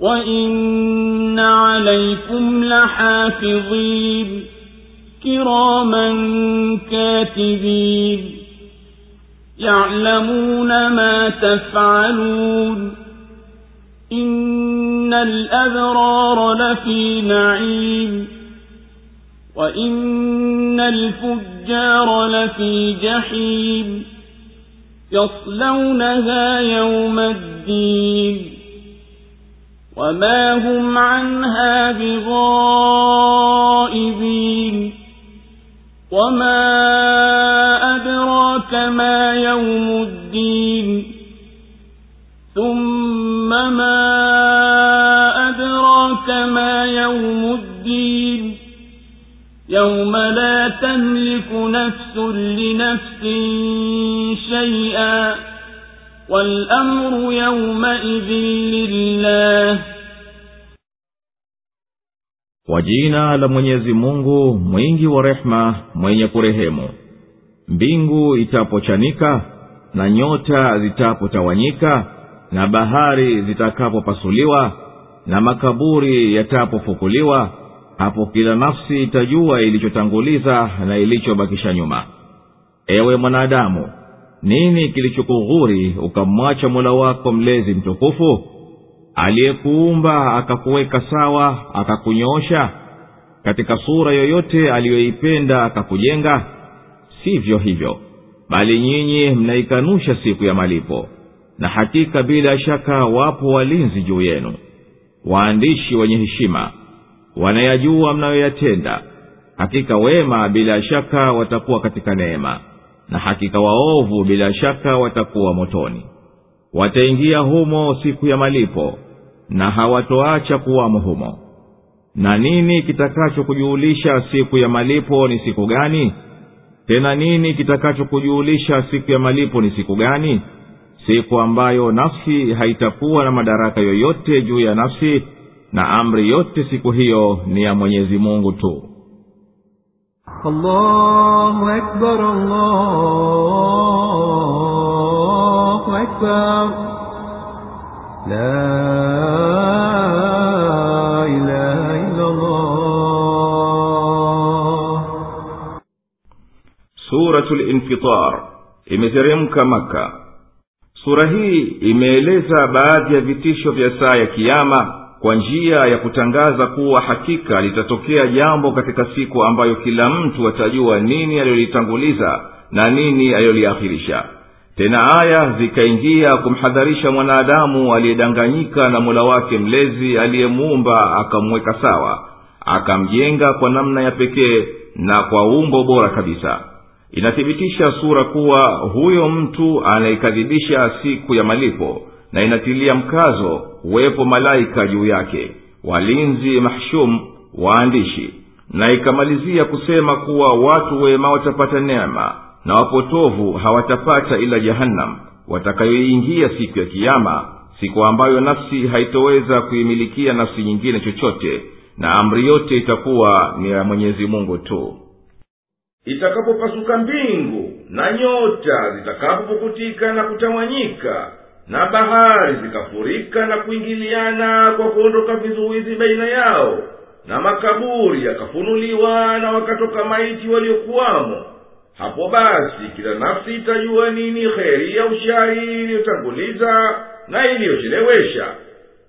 وإن عليكم لحافظين كراما كاتبين يعلمون ما تفعلون إن الأبرار لفي نعيم وإن الفجار لفي جحيم يصلونها يوم الدين وما هم عنها بغائبين وما أدراك ما يوم الدين ثم ما أدراك ما يوم الدين يوم لا تملك نفس لنفس شيئا والأمر يومئذ لله kwa jina la mwenyezi mungu mwingi wa rehema mwenye kurehemu mbingu itapochanika na nyota zitapotawanyika na bahari zitakapopasuliwa na makaburi yatapofukuliwa hapo kila nafsi itajua ilichotanguliza na ilichobakisha nyuma ewe mwanadamu nini kilichokughuri ukamwacha mola wako mlezi mtukufu? Aliyekuumba akakuweka sawa akakunyoosha katika sura yoyote aliyoipenda akakujenga? Sivyo hivyo bali nyinyi mnaikanusha siku ya malipo. Na hakika bila shaka wapo walinzi juu yenu. Waandishi wenye heshima wanayajua mnayoyatenda. Hakika wema bila shaka watakuwa katika neema na hakika waovu bila shaka watakuwa motoni. Wataingia humo siku ya malipo na hawatoacha kuwamo humo. Na nini kitakachokujuulisha siku ya malipo ni siku gani? Tena nini kitakachokujuulisha siku ya malipo ni siku gani? Siku ambayo nafsi haitakuwa na madaraka yoyote juu ya nafsi na amri yote siku hiyo ni ya mwenyezi mungu tu الله أكبر الله أكبر لا إله إلا الله suratu linfitar imeteremka maka sura hii imeeleza baadhi ya vitisho vya saa ya kiama kwa njia ya kutangaza kuwa hakika litatokea jambo katika siku ambayo kila mtu atajua nini aliyolitanguliza na nini aliyoliakhirisha. Tena aya zikaingia kumhadharisha mwanadamu aliyedanganyika na mola wake mlezi aliyemuumba akamweka sawa akamjenga kwa namna ya pekee na kwa umbo bora kabisa. Inathibitisha sura kuwa huyo mtu anayekadhibisha siku ya malipo na inatilia mkazo uwepo malaika juu yake walinzi mahshum waandishi na ikamalizia kusema kuwa watu wema watapata neema na wapotovu hawatapata ila jahannam watakayoingia siku ya kiama siku ambayo nafsi haitoweza kuimilikia nafsi nyingine chochote na amri yote itakuwa ni ya mwenyezi mungu tu. Itakapopasuka mbingu na nyota zitakapopukutika na kutawanyika na bahari zikafurika na kuingiliana kwa kuondoka vizuizi baina yao. Na makaburi yakafunuliwa na wakatoka maiti waliokuwamo. Hapo basi kila nafsi itajua nini kheri ya ushari iliyotanguliza na iliyochelewesha.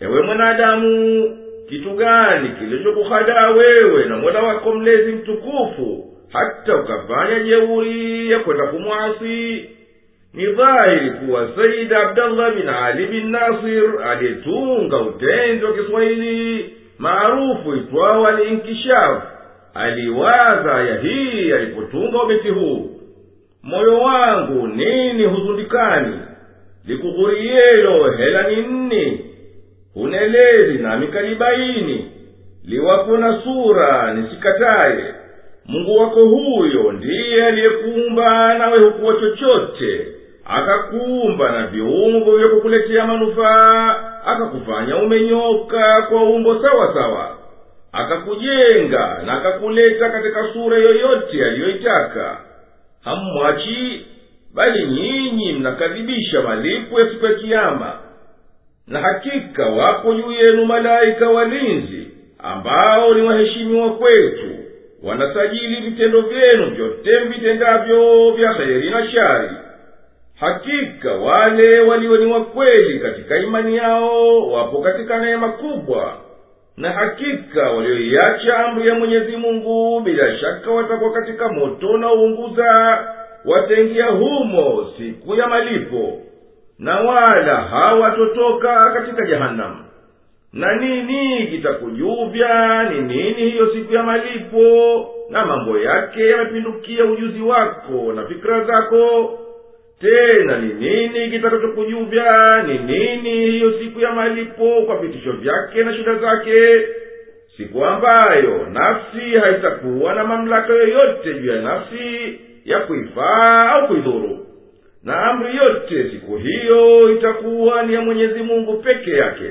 Ewe mwanadamu kitu gani kilichokuhadaa wewe na mola wako mlezi mtukufu hata ukafanya jeuri ya kwenda kumwasi ni dhahiri kuwa saidi abdallah bin ali bin nasir aliyetunga utenzi wa kiswahili maarufu itwao aliinkishafu aliwaza aya hii alipotunga ubeti huu moyo wangu nini huzundikani? Likughuriyelo hela ni nni hunelezi nami kalibaini liwapo na sura nisikataye. Mungu wako huyo ndiye aliyekuumba nawe hukuwa chochote akakuumba na viungo vya kukuletea manufaa akakufanya umenyoka kwa umbo sawa sawa. Akakujenga na akakuleta katika sura yoyote aliyoitaka. Hammwachi bali nyinyi mnakadhibisha malipo ya siku ya kiama na hakika wapo juu yenu malaika walinzi ambao ni waheshimiwa kwetu. Wanasajili vitendo vyenu vyote mvitendavyo vya kheri na shari hakika wale walio ni wakweli katika imani yao wapo katika neema kubwa. Na hakika walioiacha amri ya mwenyezi mungu bila shaka watakuwa katika moto na uunguza wataingia humo siku ya malipo na wala hawatotoka katika jahanamu na nini kitakujuvya? Ni nini hiyo siku ya malipo? Na mambo yake yamepindukia ujuzi wako na fikira zako tena ni nini kitakachokujuvya ni nini hiyo siku ya malipo kwa vitisho vyake na shida zake? Siku ambayo nafsi haitakuwa na mamlaka yoyote juu ya nafsi ya kuifaa au kuidhuru. Na amri yote siku hiyo itakuwa ni ya mwenyezi mungu peke yake